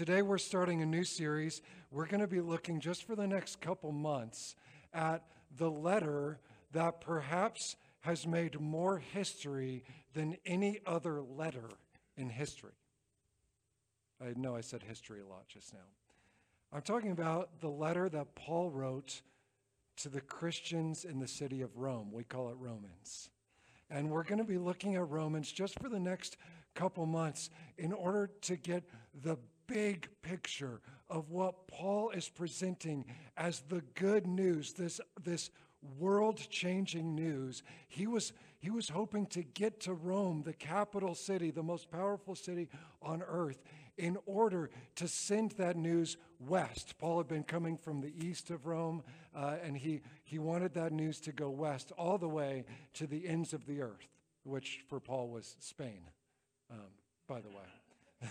today we're starting a new series. We're going to be looking just for the next couple months at the letter that perhaps has made more history than any other letter in history. I know I said history a lot just now. I'm talking about the letter that Paul wrote to the Christians in the city of Rome. We call it Romans. And we're going to be looking at Romans just for the next couple months in order to get the big picture of what Paul is presenting as the good news, this, this world changing news. He was, he was hoping to get to Rome, the capital city, the most powerful city on earth, in order to send that news west. Paul had been coming from the east of Rome, uh, and he, he wanted that news to go west all the way to the ends of the earth, which for Paul was Spain, um, by the way.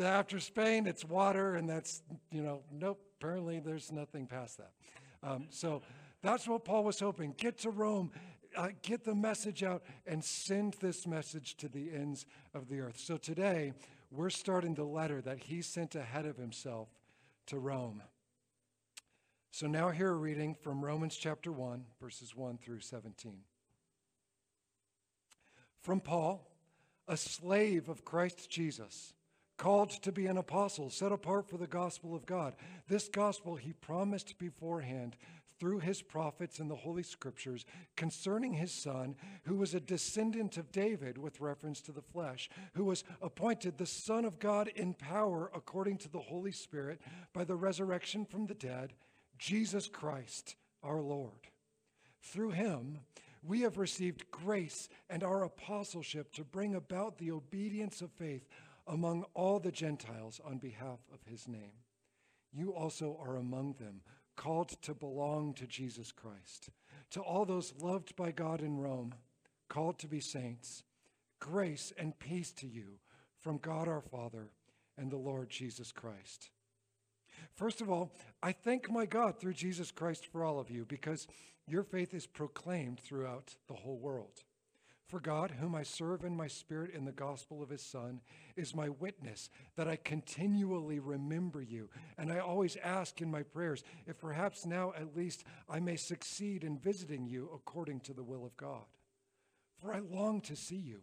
After Spain, it's water, and that's, you know, nope, apparently there's nothing past that. Um, so that's what Paul was hoping. Get to Rome, uh, get the message out, and send this message to the ends of the earth. So today, we're starting the letter that he sent ahead of himself to Rome. So now, here a reading from Romans chapter 1, verses 1 through 17. From Paul, a slave of Christ Jesus called to be an apostle, set apart for the gospel of God. This gospel he promised beforehand through his prophets in the Holy Scriptures concerning his son, who was a descendant of David with reference to the flesh, who was appointed the Son of God in power according to the Holy Spirit by the resurrection from the dead, Jesus Christ our Lord. Through him, we have received grace and our apostleship to bring about the obedience of faith among all the Gentiles on behalf of his name. You also are among them, called to belong to Jesus Christ. To all those loved by God in Rome, called to be saints, grace and peace to you from God our Father and the Lord Jesus Christ. First of all, I thank my God through Jesus Christ for all of you because your faith is proclaimed throughout the whole world. For God, whom I serve in my spirit in the gospel of his Son, is my witness that I continually remember you. And I always ask in my prayers if perhaps now at least I may succeed in visiting you according to the will of God. For I long to see you,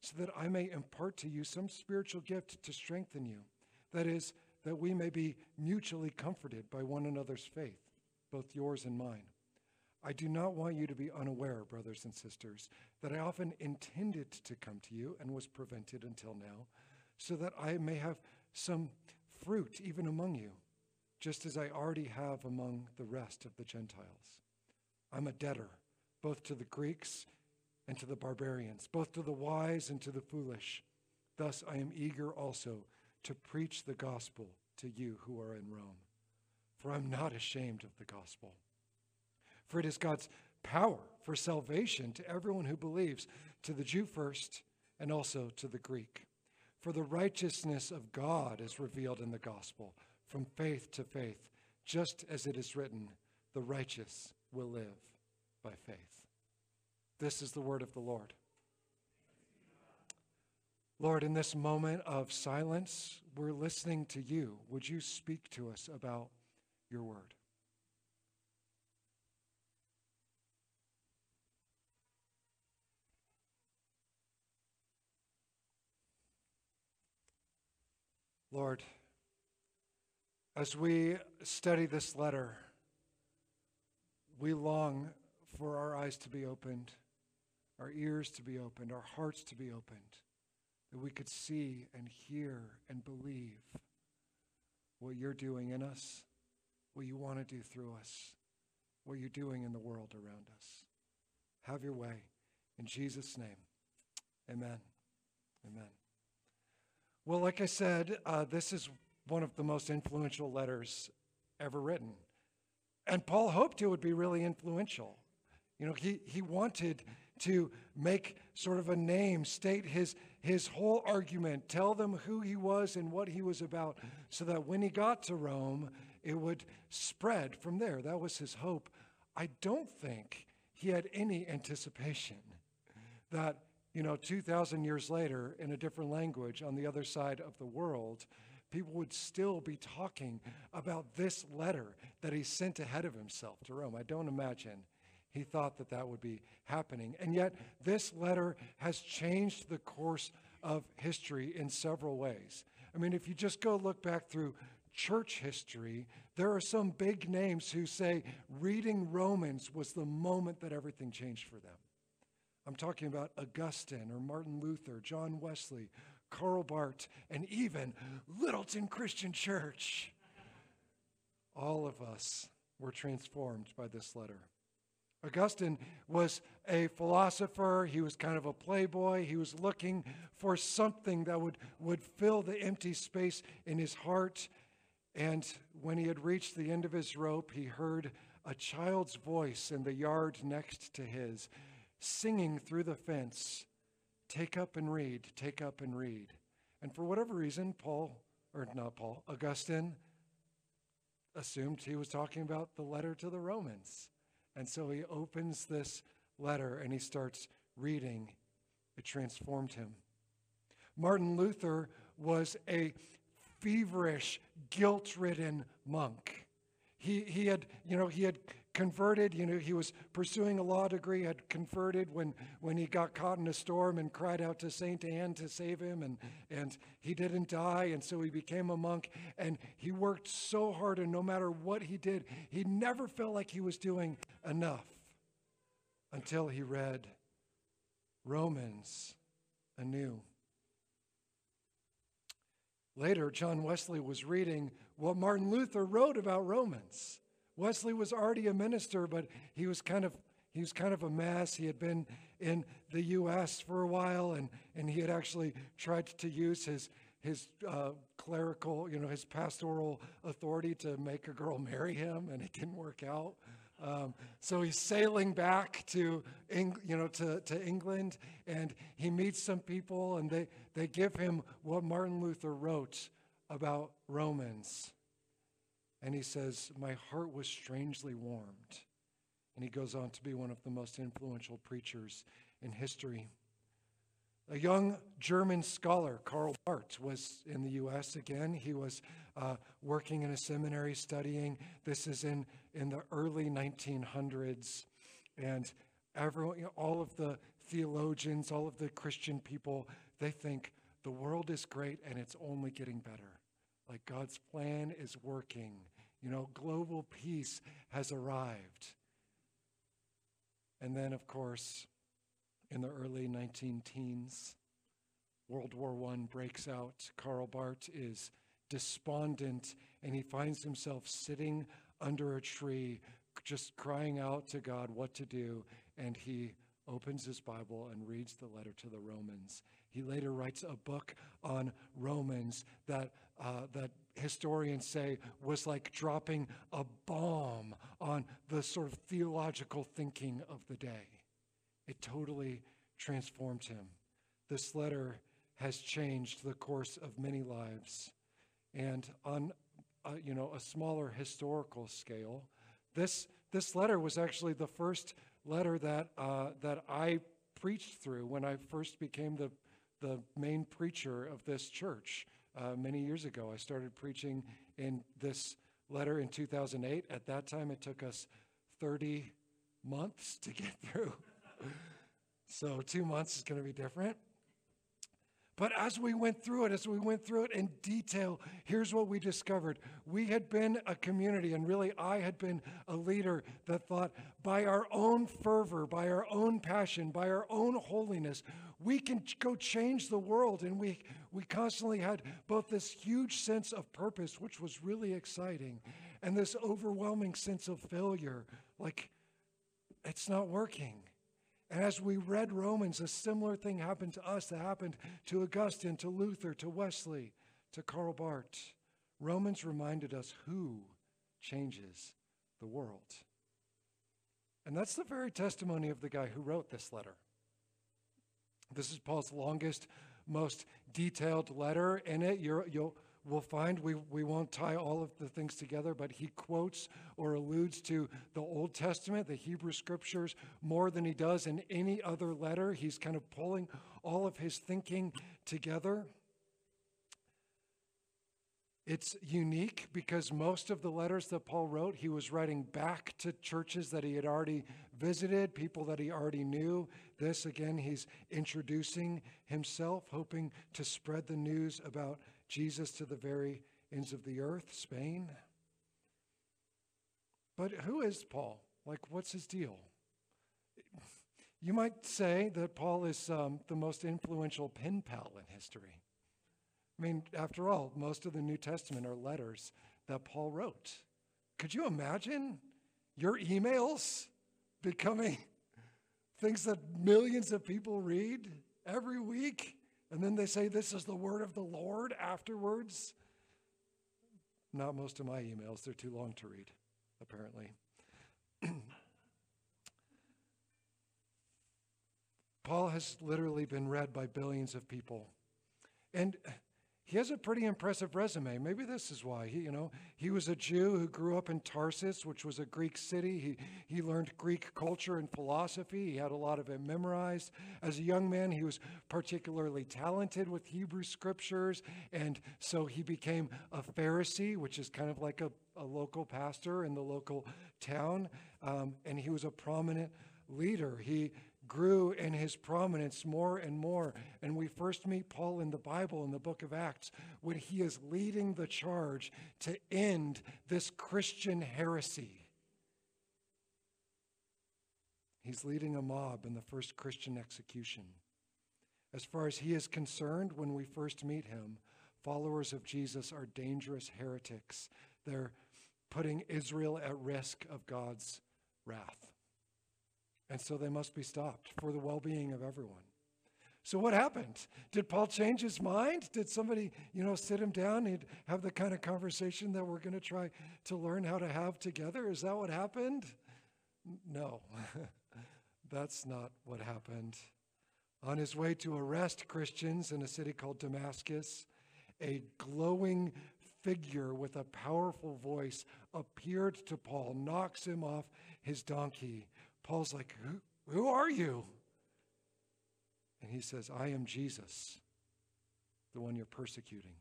so that I may impart to you some spiritual gift to strengthen you. That is, that we may be mutually comforted by one another's faith, both yours and mine. I do not want you to be unaware, brothers and sisters, that I often intended to come to you and was prevented until now, so that I may have some fruit even among you, just as I already have among the rest of the Gentiles. I'm a debtor, both to the Greeks and to the barbarians, both to the wise and to the foolish. Thus I am eager also to preach the gospel to you who are in Rome. For I'm not ashamed of the gospel for it is God's power for salvation to everyone who believes, to the Jew first, and also to the Greek. For the righteousness of God is revealed in the gospel, from faith to faith, just as it is written, the righteous will live by faith. This is the word of the Lord. Lord, in this moment of silence, we're listening to you. Would you speak to us about your word? Lord, as we study this letter, we long for our eyes to be opened, our ears to be opened, our hearts to be opened, that we could see and hear and believe what you're doing in us, what you want to do through us, what you're doing in the world around us. Have your way. In Jesus' name, amen. Amen. Well, like I said, uh, this is one of the most influential letters ever written. And Paul hoped it would be really influential. You know, he, he wanted to make sort of a name, state his, his whole argument, tell them who he was and what he was about, so that when he got to Rome, it would spread from there. That was his hope. I don't think he had any anticipation that you know, 2,000 years later, in a different language on the other side of the world, people would still be talking about this letter that he sent ahead of himself to Rome. I don't imagine he thought that that would be happening. And yet, this letter has changed the course of history in several ways. I mean, if you just go look back through church history, there are some big names who say reading Romans was the moment that everything changed for them. I'm talking about Augustine or Martin Luther, John Wesley, Karl Barth, and even Littleton Christian Church. All of us were transformed by this letter. Augustine was a philosopher. He was kind of a playboy. He was looking for something that would, would fill the empty space in his heart. And when he had reached the end of his rope, he heard a child's voice in the yard next to his, singing through the fence, Take up and read, take up and read. And for whatever reason, Paul, or not Paul, Augustine assumed he was talking about the letter to the Romans. And so he opens this letter and he starts reading. It transformed him. Martin Luther was a feverish, guilt ridden monk. He, he had, you know, he had converted, you know, he was pursuing a law degree, had converted when, when he got caught in a storm and cried out to St. Anne to save him, and, and he didn't die, and so he became a monk, and he worked so hard, and no matter what he did, he never felt like he was doing enough until he read Romans anew. Later, John Wesley was reading what Martin Luther wrote about Romans. Wesley was already a minister, but he was kind of he was kind of a mess. He had been in the U.S. for a while, and, and he had actually tried to use his his uh, clerical, you know, his pastoral authority to make a girl marry him, and it didn't work out. Um, so he's sailing back to, Eng- you know, to, to England, and he meets some people, and they, they give him what Martin Luther wrote about Romans. And he says, My heart was strangely warmed. And he goes on to be one of the most influential preachers in history. A young German scholar, Karl Barth, was in the U.S. again. He was uh, working in a seminary studying. This is in, in the early 1900s. And everyone, all of the theologians, all of the Christian people, they think the world is great and it's only getting better. Like God's plan is working. You know, global peace has arrived. And then, of course, in the early 19 teens, World War I breaks out. Karl Barth is despondent and he finds himself sitting under a tree, just crying out to God what to do. And he opens his Bible and reads the letter to the Romans. He later writes a book on Romans that, uh, that historians say was like dropping a bomb on the sort of theological thinking of the day. It totally transformed him. This letter has changed the course of many lives. And on a, you know, a smaller historical scale, this, this letter was actually the first letter that, uh, that I preached through when I first became the, the main preacher of this church uh, many years ago. I started preaching in this letter in 2008. At that time, it took us 30 months to get through. so, two months is going to be different. But as we went through it, as we went through it in detail, here's what we discovered. We had been a community, and really I had been a leader that thought by our own fervor, by our own passion, by our own holiness, we can go change the world. And we, we constantly had both this huge sense of purpose, which was really exciting, and this overwhelming sense of failure like, it's not working. And as we read Romans, a similar thing happened to us that happened to Augustine, to Luther, to Wesley, to Karl Barth. Romans reminded us who changes the world. And that's the very testimony of the guy who wrote this letter. This is Paul's longest, most detailed letter. In it, you'll, we'll find we, we won't tie all of the things together, but he quotes or alludes to the Old Testament, the Hebrew scriptures, more than he does in any other letter. He's kind of pulling all of his thinking together. It's unique because most of the letters that Paul wrote, he was writing back to churches that he had already visited, people that he already knew. This, again, he's introducing himself, hoping to spread the news about Jesus to the very ends of the earth, Spain. But who is Paul? Like, what's his deal? You might say that Paul is um, the most influential pen pal in history. I mean, after all, most of the New Testament are letters that Paul wrote. Could you imagine your emails becoming things that millions of people read every week? And then they say, This is the word of the Lord afterwards? Not most of my emails, they're too long to read, apparently. Paul has literally been read by billions of people. And he has a pretty impressive resume. Maybe this is why. He, you know, he was a Jew who grew up in Tarsus, which was a Greek city. He, he learned Greek culture and philosophy. He had a lot of it memorized. As a young man, he was particularly talented with Hebrew scriptures, and so he became a Pharisee, which is kind of like a, a local pastor in the local town. Um, and he was a prominent leader. He grew in his prominence more and more. And we first meet Paul in the Bible in the book of Acts when he is leading the charge to end this Christian heresy. He's leading a mob in the first Christian execution. As far as he is concerned, when we first meet him, followers of Jesus are dangerous heretics. They're putting Israel at risk of God's wrath. And so they must be stopped for the well being of everyone. So what happened? Did Paul change his mind? Did somebody, you know, sit him down and have the kind of conversation that we're going to try to learn how to have together? Is that what happened? No, that's not what happened. On his way to arrest Christians in a city called Damascus, a glowing figure with a powerful voice appeared to Paul, knocks him off his donkey, Paul's like, Who, who are you? And he says, I am Jesus, the one you're persecuting.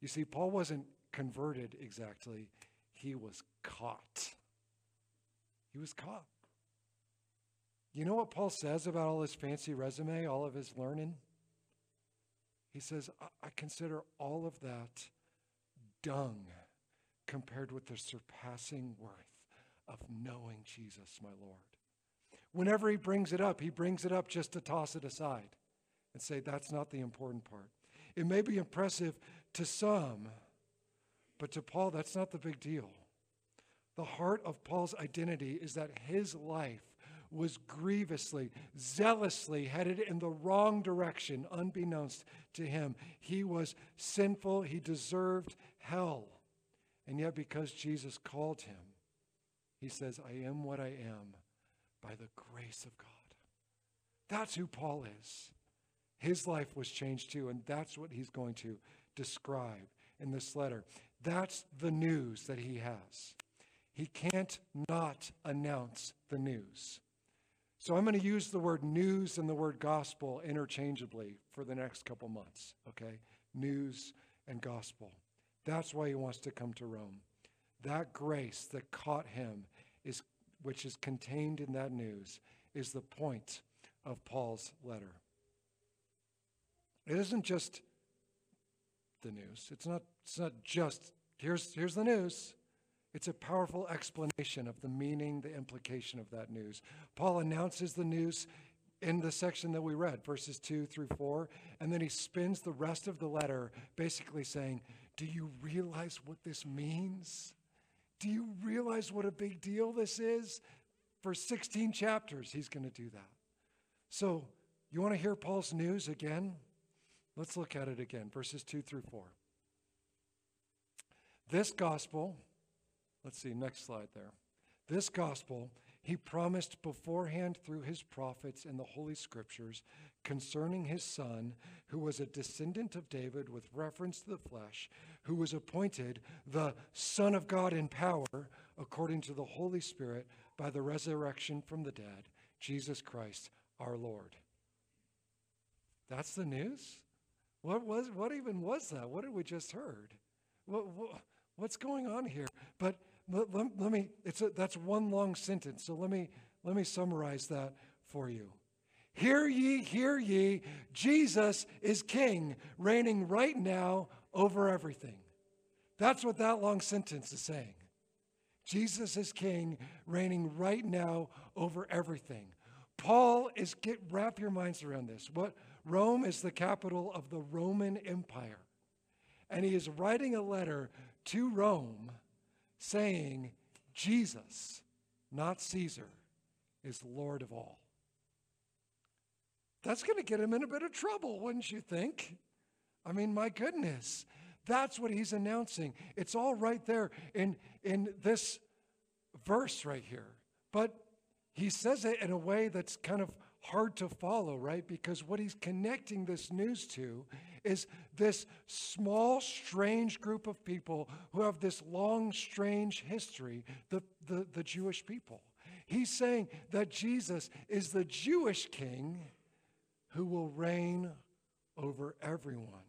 You see, Paul wasn't converted exactly, he was caught. He was caught. You know what Paul says about all his fancy resume, all of his learning? He says, I, I consider all of that dung compared with the surpassing worth of knowing Jesus, my Lord. Whenever he brings it up, he brings it up just to toss it aside and say, that's not the important part. It may be impressive to some, but to Paul, that's not the big deal. The heart of Paul's identity is that his life was grievously, zealously headed in the wrong direction, unbeknownst to him. He was sinful, he deserved hell. And yet, because Jesus called him, he says, I am what I am by the grace of God. That's who Paul is. His life was changed too, and that's what he's going to describe in this letter. That's the news that he has. He can't not announce the news. So I'm going to use the word news and the word gospel interchangeably for the next couple months, okay? News and gospel. That's why he wants to come to Rome. That grace that caught him, is, which is contained in that news, is the point of Paul's letter. It isn't just the news. It's not, it's not just, here's, here's the news. It's a powerful explanation of the meaning, the implication of that news. Paul announces the news in the section that we read, verses 2 through 4, and then he spins the rest of the letter basically saying, Do you realize what this means? Do you realize what a big deal this is? For 16 chapters, he's going to do that. So, you want to hear Paul's news again? Let's look at it again, verses 2 through 4. This gospel, let's see, next slide there. This gospel he promised beforehand through his prophets in the Holy Scriptures concerning his son, who was a descendant of David with reference to the flesh, who was appointed the Son of God in power according to the Holy Spirit by the resurrection from the dead, Jesus Christ our Lord. That's the news? What was what even was that? What did we just heard? what, what, what's going on here? But let, let, let me, it's a, that's one long sentence. So let me, let me summarize that for you. Hear ye, hear ye, Jesus is king, reigning right now over everything. That's what that long sentence is saying. Jesus is king, reigning right now over everything. Paul is get wrap your minds around this. What Rome is the capital of the Roman Empire. And he is writing a letter to Rome saying, Jesus, not Caesar, is Lord of all. That's going to get him in a bit of trouble, wouldn't you think? I mean, my goodness. That's what he's announcing. It's all right there in, in this verse right here. But he says it in a way that's kind of hard to follow, right? Because what he's connecting this news to is this small, strange group of people who have this long, strange history, the, the, the Jewish people. He's saying that Jesus is the Jewish king who will reign over everyone.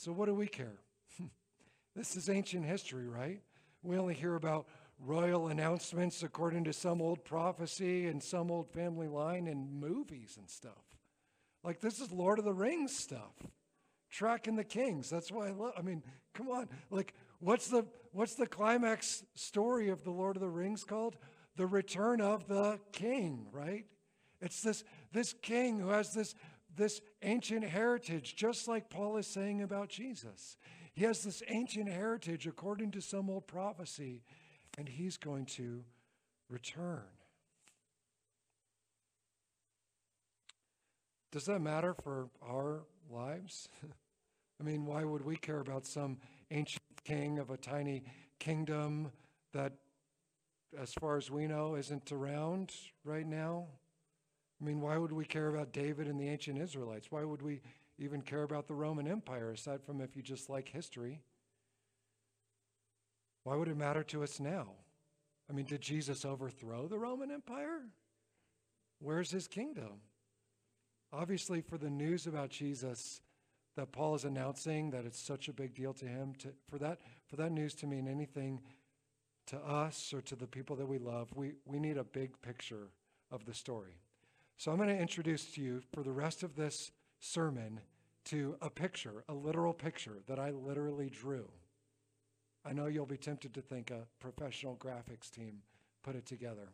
So, what do we care? this is ancient history, right? We only hear about royal announcements according to some old prophecy and some old family line in movies and stuff. Like this is Lord of the Rings stuff. Tracking the kings. That's why I love I mean, come on. Like what's the what's the climax story of the Lord of the Rings called? The return of the king, right? It's this this king who has this this ancient heritage, just like Paul is saying about Jesus. He has this ancient heritage according to some old prophecy and he's going to return. Does that matter for our lives? I mean, why would we care about some ancient king of a tiny kingdom that, as far as we know, isn't around right now? I mean, why would we care about David and the ancient Israelites? Why would we even care about the Roman Empire, aside from if you just like history? Why would it matter to us now? I mean, did Jesus overthrow the Roman Empire? Where's his kingdom? Obviously, for the news about Jesus that Paul is announcing, that it's such a big deal to him, to, for, that, for that news to mean anything to us or to the people that we love, we, we need a big picture of the story. So I'm going to introduce to you for the rest of this sermon to a picture, a literal picture that I literally drew. I know you'll be tempted to think a professional graphics team put it together.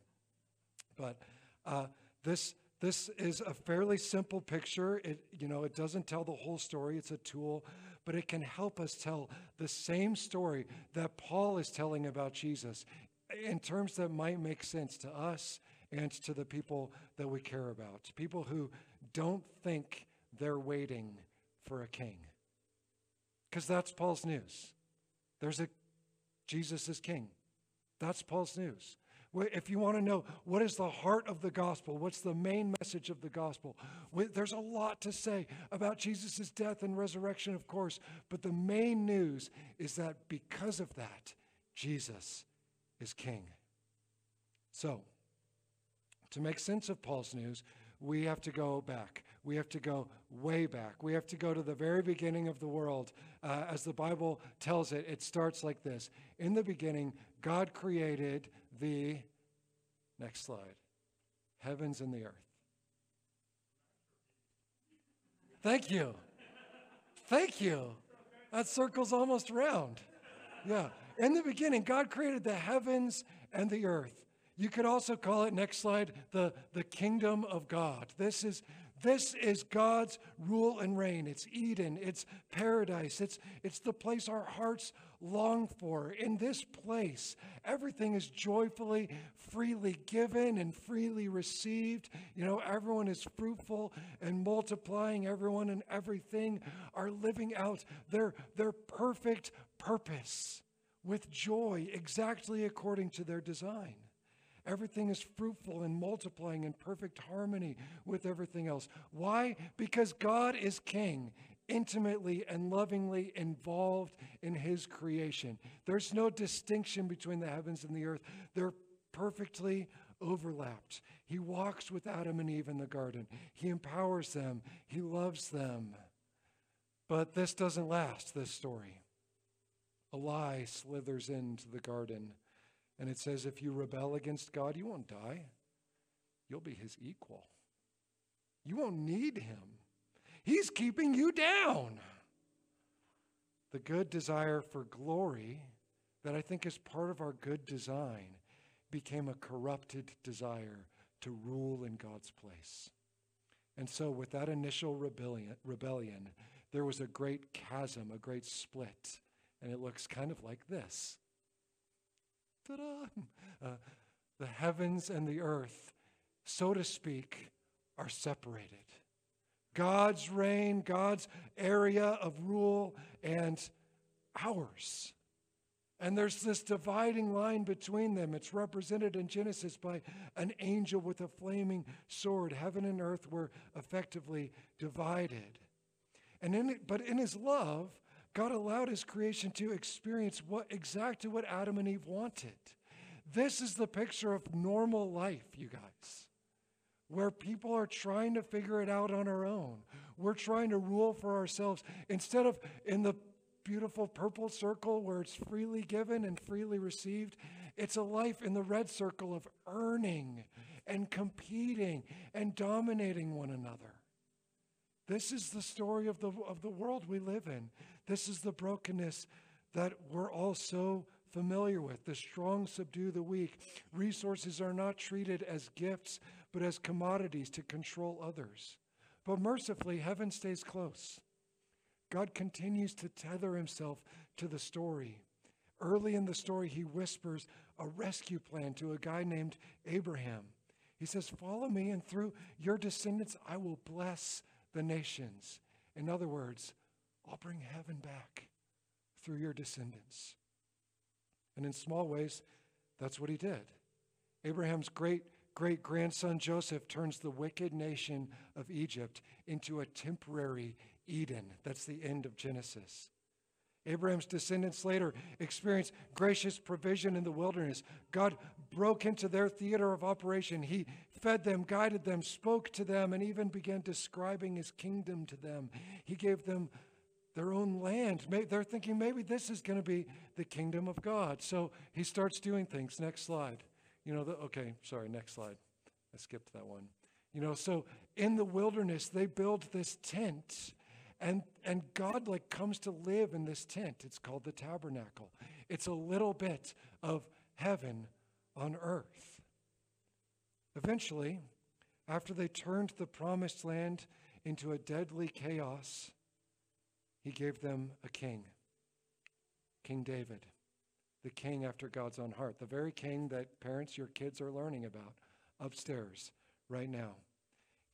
But uh, this, this is a fairly simple picture. It, you know, it doesn't tell the whole story, it's a tool, but it can help us tell the same story that Paul is telling about Jesus in terms that might make sense to us and to the people that we care about. People who don't think they're waiting for a king. Because that's Paul's news. There's a Jesus is king. That's Paul's news. If you want to know what is the heart of the gospel, what's the main message of the gospel, there's a lot to say about Jesus' death and resurrection, of course, but the main news is that because of that, Jesus is king. So, to make sense of Paul's news, we have to go back. We have to go way back. We have to go to the very beginning of the world. Uh, as the Bible tells it, it starts like this In the beginning, God created the, next slide, heavens and the earth. Thank you. Thank you. That circle's almost round. Yeah. In the beginning, God created the heavens and the earth. You could also call it, next slide, the, the kingdom of God. This is, this is God's rule and reign. It's Eden, it's paradise, it's, it's the place our hearts long for. In this place, everything is joyfully, freely given and freely received. You know, everyone is fruitful and multiplying. Everyone and everything are living out their, their perfect purpose with joy, exactly according to their design. Everything is fruitful and multiplying in perfect harmony with everything else. Why? Because God is king, intimately and lovingly involved in his creation. There's no distinction between the heavens and the earth, they're perfectly overlapped. He walks with Adam and Eve in the garden, he empowers them, he loves them. But this doesn't last, this story. A lie slithers into the garden, and it says if you rebel against God, you won't die. You'll be his equal. You won't need him. He's keeping you down. The good desire for glory that I think is part of our good design became a corrupted desire to rule in God's place. And so, with that initial rebellion, there was a great chasm, a great split, and it looks kind of like this. Uh, the heavens and the earth, so to speak, are separated. God's reign, God's area of rule, and ours. And there's this dividing line between them. It's represented in Genesis by an angel with a flaming sword. Heaven and earth were effectively divided. And in but in his love, God allowed his creation to experience what exactly what Adam and Eve wanted. This is the picture of normal life, you guys, where people are trying to figure it out on our own. We're trying to rule for ourselves instead of in the beautiful purple circle where it's freely given and freely received. It's a life in the red circle of earning and competing and dominating one another. This is the story of the, of the world we live in. This is the brokenness that we're all so familiar with. The strong subdue the weak. Resources are not treated as gifts, but as commodities to control others. But mercifully, heaven stays close. God continues to tether himself to the story. Early in the story, he whispers a rescue plan to a guy named Abraham. He says, Follow me, and through your descendants, I will bless the nations. In other words, I'll bring heaven back through your descendants. And in small ways, that's what he did. Abraham's great great grandson Joseph turns the wicked nation of Egypt into a temporary Eden. That's the end of Genesis. Abraham's descendants later experienced gracious provision in the wilderness. God broke into their theater of operation. He fed them, guided them, spoke to them, and even began describing his kingdom to them. He gave them their own land. They're thinking maybe this is going to be the kingdom of God. So he starts doing things. Next slide. You know, the, okay, sorry, next slide. I skipped that one. You know, so in the wilderness, they build this tent and, and God like comes to live in this tent. It's called the tabernacle. It's a little bit of heaven on earth. Eventually, after they turned the promised land into a deadly chaos, he gave them a king, King David, the king after God's own heart, the very king that parents, your kids are learning about upstairs right now.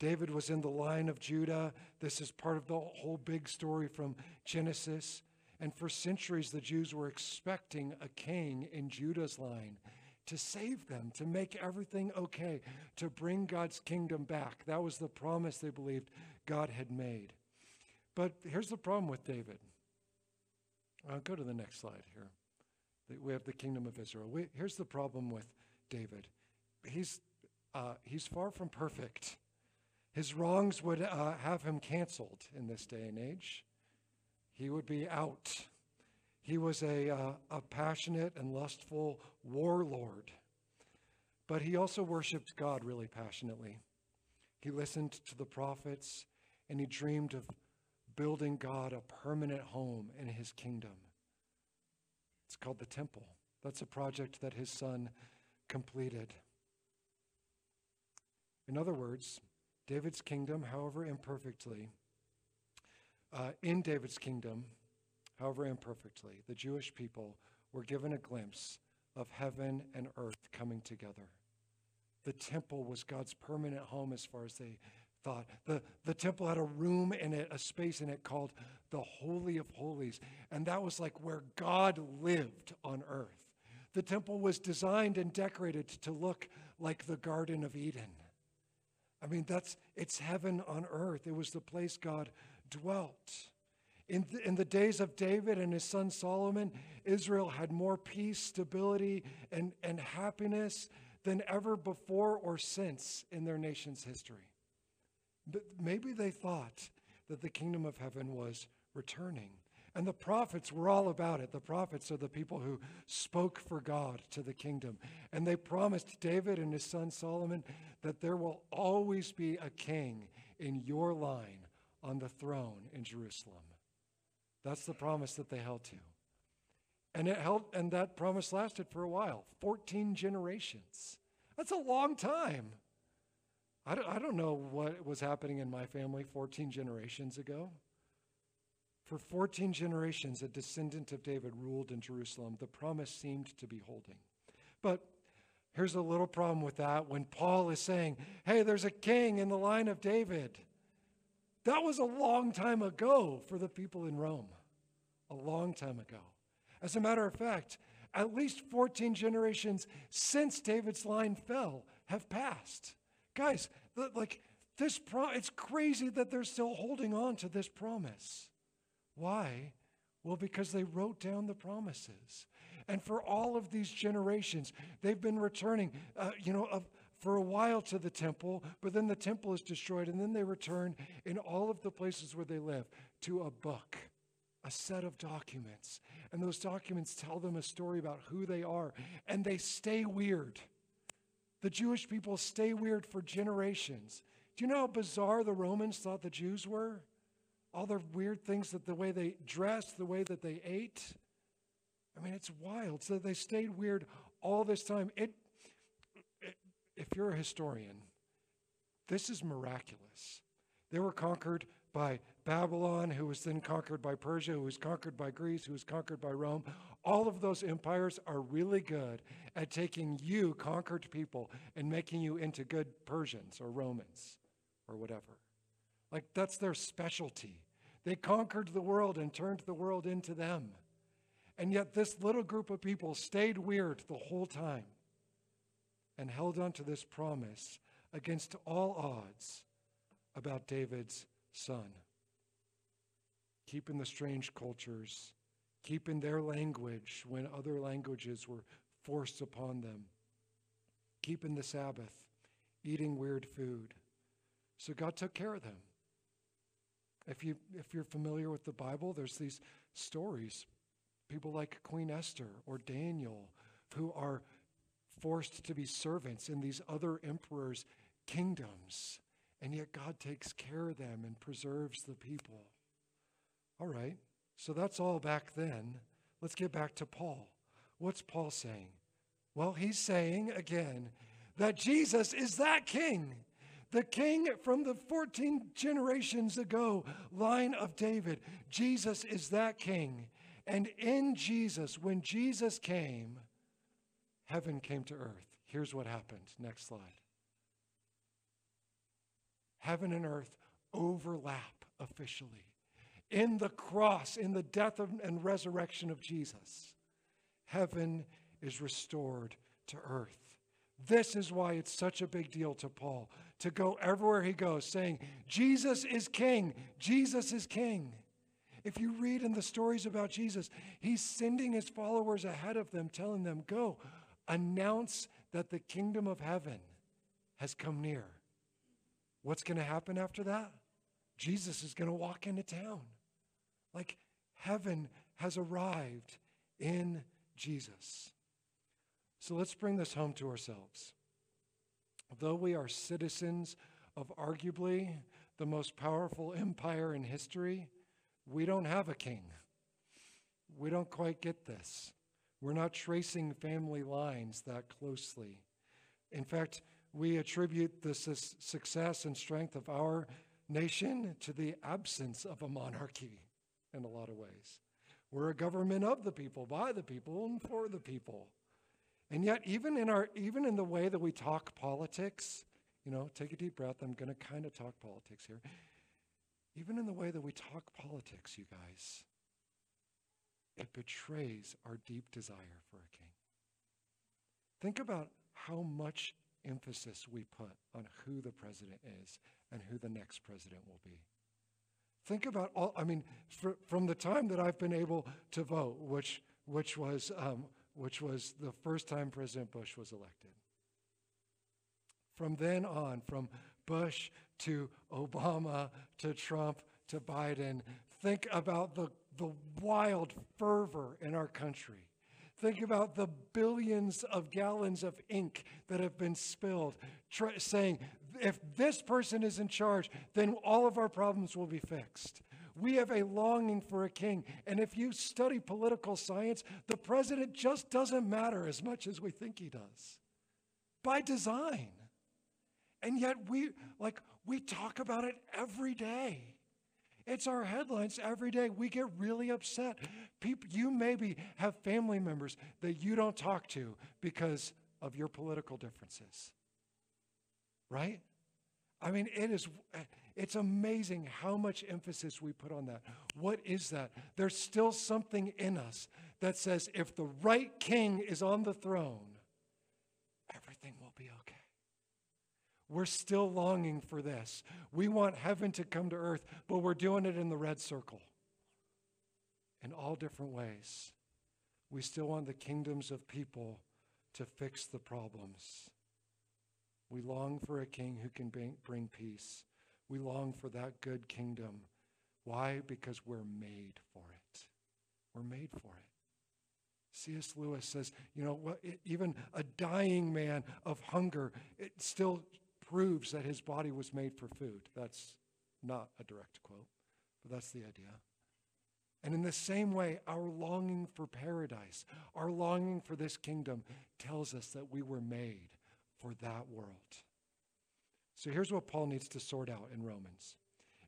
David was in the line of Judah. This is part of the whole big story from Genesis. And for centuries, the Jews were expecting a king in Judah's line to save them, to make everything okay, to bring God's kingdom back. That was the promise they believed God had made. But here's the problem with David. I'll go to the next slide here. We have the kingdom of Israel. We, here's the problem with David. He's, uh, he's far from perfect. His wrongs would uh, have him canceled in this day and age. He would be out. He was a, uh, a passionate and lustful warlord, but he also worshiped God really passionately. He listened to the prophets and he dreamed of building God a permanent home in his kingdom. It's called the temple. That's a project that his son completed. In other words, David's kingdom, however imperfectly, uh, in David's kingdom, however imperfectly, the Jewish people were given a glimpse of heaven and earth coming together. The temple was God's permanent home as far as they thought. The, the temple had a room in it, a space in it called the Holy of Holies. And that was like where God lived on earth. The temple was designed and decorated to look like the Garden of Eden. I mean, that's it's heaven on earth. It was the place God dwelt. In the, in the days of David and his son Solomon, Israel had more peace, stability, and, and happiness than ever before or since in their nation's history. But maybe they thought that the kingdom of heaven was returning. And the prophets were all about it. The prophets are the people who spoke for God to the kingdom. And they promised David and his son Solomon that there will always be a king in your line on the throne in Jerusalem. That's the promise that they held to. And it held and that promise lasted for a while, 14 generations. That's a long time. I don't, I don't know what was happening in my family 14 generations ago. For 14 generations, a descendant of David ruled in Jerusalem. The promise seemed to be holding. But here's a little problem with that when Paul is saying, hey, there's a king in the line of David. That was a long time ago for the people in Rome. A long time ago. As a matter of fact, at least 14 generations since David's line fell have passed. Guys, like this pro- it's crazy that they're still holding on to this promise. Why? Well, because they wrote down the promises. And for all of these generations, they've been returning, uh, you know, uh, for a while to the temple, but then the temple is destroyed, and then they return in all of the places where they live to a book, a set of documents. And those documents tell them a story about who they are, and they stay weird. The Jewish people stay weird for generations. Do you know how bizarre the Romans thought the Jews were? all their weird things that the way they dressed, the way that they ate. I mean, it's wild. So they stayed weird all this time. It, if you're a historian, this is miraculous. They were conquered by Babylon, who was then conquered by Persia, who was conquered by Greece, who was conquered by Rome. All of those empires are really good at taking you, conquered people, and making you into good Persians or Romans or whatever. Like that's their specialty. They conquered the world and turned the world into them. And yet, this little group of people stayed weird the whole time and held on to this promise against all odds about David's son. Keeping the strange cultures, keeping their language when other languages were forced upon them, keeping the Sabbath, eating weird food. So God took care of them. If, you, if you're familiar with the Bible, there's these stories. People like Queen Esther or Daniel who are forced to be servants in these other emperors' kingdoms. And yet God takes care of them and preserves the people. All right, so that's all back then. Let's get back to Paul. What's Paul saying? Well, he's saying again that Jesus is that king the king from the 14 generations ago line of David. Jesus is that king. And in Jesus, when Jesus came, heaven came to earth. Here's what happened. Next slide. Heaven and earth overlap officially. In the cross, in the death and resurrection of Jesus, heaven is restored to earth. This is why it's such a big deal to Paul to go everywhere he goes, saying, Jesus is king, Jesus is king. If you read in the stories about Jesus, he's sending his followers ahead of them, telling them, Go, announce that the kingdom of heaven has come near. What's going to happen after that? Jesus is going to walk into town. Like heaven has arrived in Jesus. So let's bring this home to ourselves. Though we are citizens of arguably the most powerful empire in history, we don't have a king. We don't quite get this. We're not tracing family lines that closely. In fact, we attribute the su- success and strength of our nation to the absence of a monarchy in a lot of ways. We're a government of the people, by the people, and for the people. And yet, even in our even in the way that we talk politics, you know, take a deep breath. I'm going to kind of talk politics here. Even in the way that we talk politics, you guys, it betrays our deep desire for a king. Think about how much emphasis we put on who the president is and who the next president will be. Think about all, I mean, for, from the time that I've been able to vote, which, which was um, which was the first time President Bush was elected. From then on, from Bush to Obama to Trump to Biden, think about the, the wild fervor in our country. Think about the billions of gallons of ink that have been spilled, tr- saying, if this person is in charge, then all of our problems will be fixed. We have a longing for a king. And if you study political science, the president just doesn't matter as much as we think he does by design. And yet we like we talk about it every day. It's our headlines every day. We get really upset. People you maybe have family members that you don't talk to because of your political differences. Right? I mean, it is it's amazing how much emphasis we put on that. What is that? There's still something in us that says if the right king is on the throne, everything. We're still longing for this. We want heaven to come to earth, but we're doing it in the red circle in all different ways. We still want the kingdoms of people to fix the problems. We long for a king who can bring peace. We long for that good kingdom. Why? Because we're made for it. We're made for it. C.S. Lewis says, you know, even a dying man of hunger, it still proves that his body was made for food. That's not a direct quote, but that's the idea. And in the same way, our longing for paradise, our longing for this kingdom tells us that we were made for that world. So here's what Paul needs to sort out in Romans.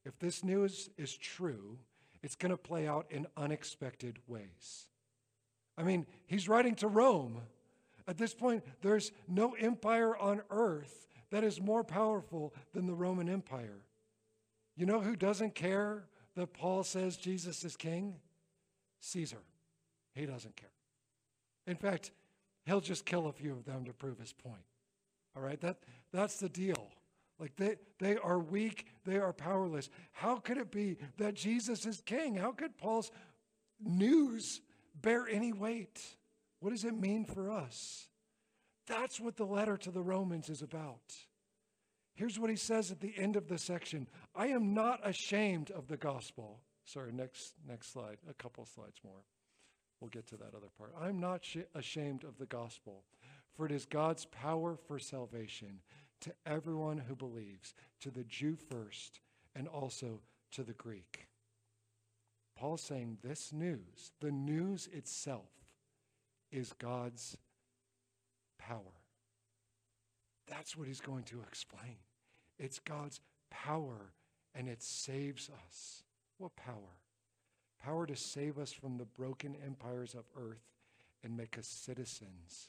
If this news is true, it's going to play out in unexpected ways. I mean, he's writing to Rome. At this point, there's no empire on earth that is more powerful than the Roman Empire. You know who doesn't care that Paul says Jesus is king? Caesar. He doesn't care. In fact, he'll just kill a few of them to prove his point. All right, that, that's the deal. Like they, they are weak, they are powerless. How could it be that Jesus is king? How could Paul's news bear any weight? What does it mean for us? That's what the letter to the Romans is about. Here's what he says at the end of the section I am not ashamed of the gospel. Sorry, next, next slide, a couple slides more. We'll get to that other part. I'm not sh- ashamed of the gospel, for it is God's power for salvation to everyone who believes, to the Jew first, and also to the Greek. Paul's saying this news, the news itself, is God's power. That's what he's going to explain. It's God's power, and it saves us. What power? Power to save us from the broken empires of earth and make us citizens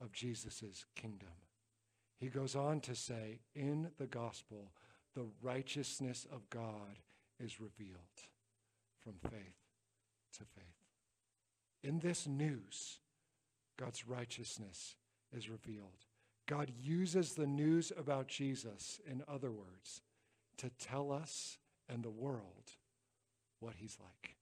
of Jesus' kingdom. He goes on to say, in the gospel, the righteousness of God is revealed from faith to faith. In this news, God's righteousness is revealed. God uses the news about Jesus, in other words, to tell us and the world what he's like.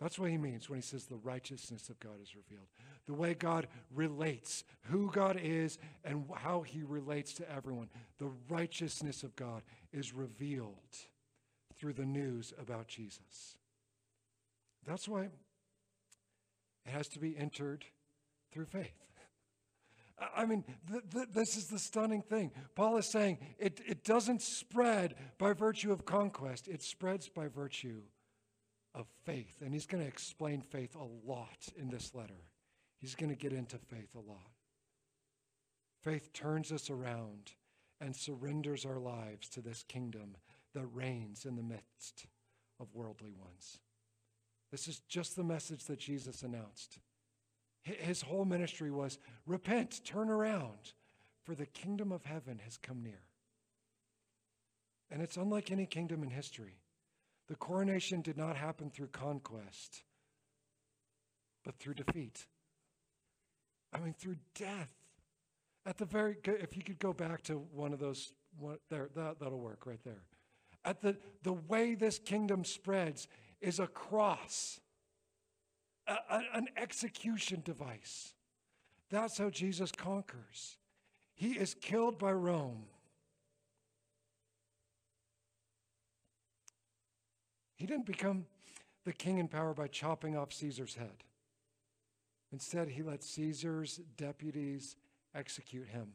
That's what he means when he says the righteousness of God is revealed. The way God relates, who God is, and how he relates to everyone. The righteousness of God is revealed through the news about Jesus. That's why it has to be entered through faith. I mean, th- th- this is the stunning thing. Paul is saying it, it doesn't spread by virtue of conquest, it spreads by virtue of faith. And he's going to explain faith a lot in this letter. He's going to get into faith a lot. Faith turns us around and surrenders our lives to this kingdom that reigns in the midst of worldly ones. This is just the message that Jesus announced. His whole ministry was repent, turn around, for the kingdom of heaven has come near. And it's unlike any kingdom in history. The coronation did not happen through conquest, but through defeat. I mean, through death. At the very, if you could go back to one of those, one, there, that, that'll work right there. At the, the way this kingdom spreads is a cross, a, an execution device. That's how Jesus conquers. He is killed by Rome. He didn't become the king in power by chopping off Caesar's head. Instead, he let Caesar's deputies execute him.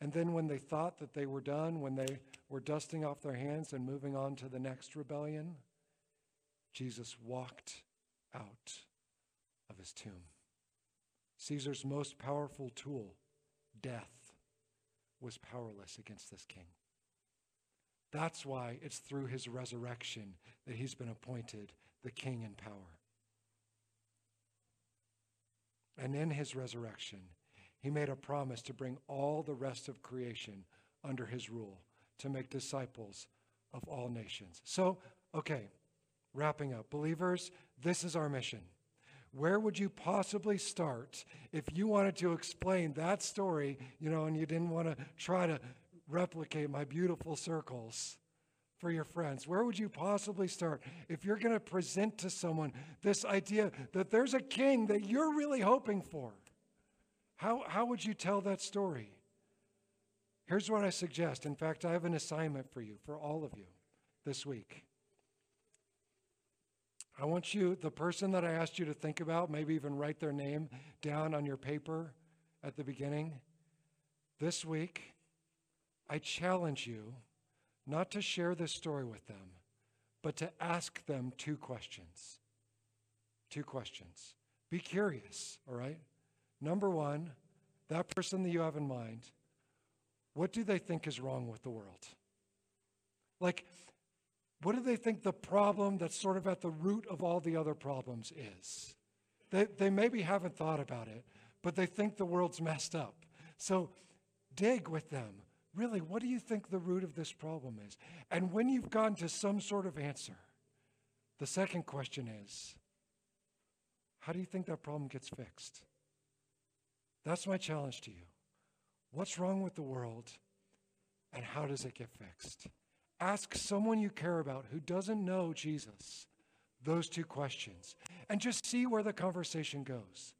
And then, when they thought that they were done, when they were dusting off their hands and moving on to the next rebellion, Jesus walked out of his tomb. Caesar's most powerful tool, death, was powerless against this king. That's why it's through his resurrection that he's been appointed the king in power. And in his resurrection, he made a promise to bring all the rest of creation under his rule, to make disciples of all nations. So, okay, wrapping up. Believers, this is our mission. Where would you possibly start if you wanted to explain that story, you know, and you didn't want to try to replicate my beautiful circles for your friends? Where would you possibly start if you're going to present to someone this idea that there's a king that you're really hoping for? How, how would you tell that story? Here's what I suggest. In fact, I have an assignment for you, for all of you, this week. I want you, the person that I asked you to think about, maybe even write their name down on your paper at the beginning. This week, I challenge you not to share this story with them, but to ask them two questions. Two questions. Be curious, all right? Number one, that person that you have in mind, what do they think is wrong with the world? Like, what do they think the problem that's sort of at the root of all the other problems is? They, they maybe haven't thought about it, but they think the world's messed up. So dig with them. Really, what do you think the root of this problem is? And when you've gotten to some sort of answer, the second question is how do you think that problem gets fixed? That's my challenge to you. What's wrong with the world, and how does it get fixed? Ask someone you care about who doesn't know Jesus those two questions and just see where the conversation goes.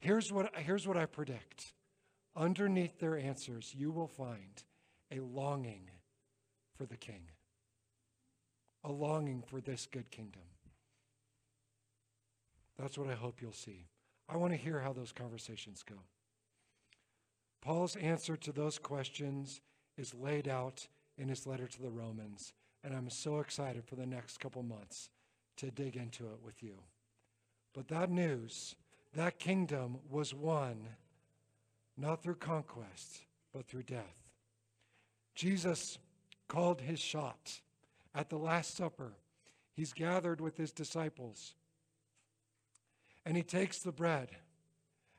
Here's what, here's what I predict underneath their answers, you will find a longing for the king, a longing for this good kingdom. That's what I hope you'll see. I want to hear how those conversations go. Paul's answer to those questions is laid out in his letter to the Romans. And I'm so excited for the next couple months to dig into it with you. But that news, that kingdom was won not through conquest, but through death. Jesus called his shot at the Last Supper. He's gathered with his disciples. And he takes the bread.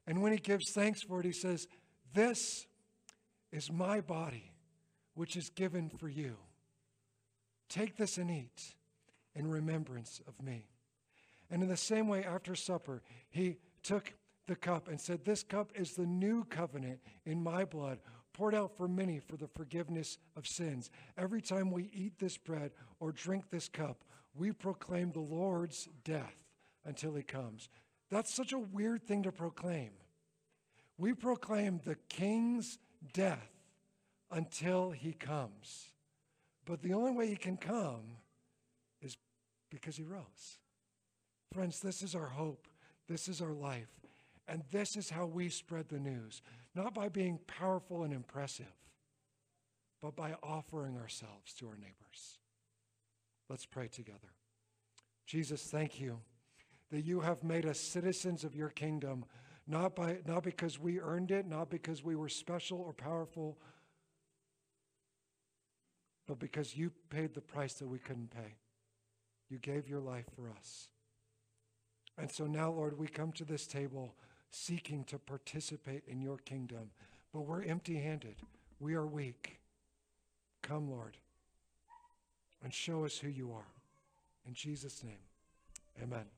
And when he gives thanks for it, he says, This is my body which is given for you. Take this and eat in remembrance of me. And in the same way, after supper, he took the cup and said, This cup is the new covenant in my blood, poured out for many for the forgiveness of sins. Every time we eat this bread or drink this cup, we proclaim the Lord's death until he comes. That's such a weird thing to proclaim. We proclaim the king's death until he comes. But the only way he can come is because he rose. Friends, this is our hope. This is our life. And this is how we spread the news. Not by being powerful and impressive, but by offering ourselves to our neighbors. Let's pray together. Jesus, thank you that you have made us citizens of your kingdom, not, by, not because we earned it, not because we were special or powerful but because you paid the price that we couldn't pay. You gave your life for us. And so now, Lord, we come to this table seeking to participate in your kingdom, but we're empty handed. We are weak. Come, Lord, and show us who you are. In Jesus' name, amen.